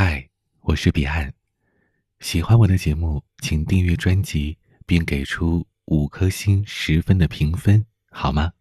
嗨我是彼岸。喜欢我的节目请订阅专辑并给出五颗星十分的评分好吗？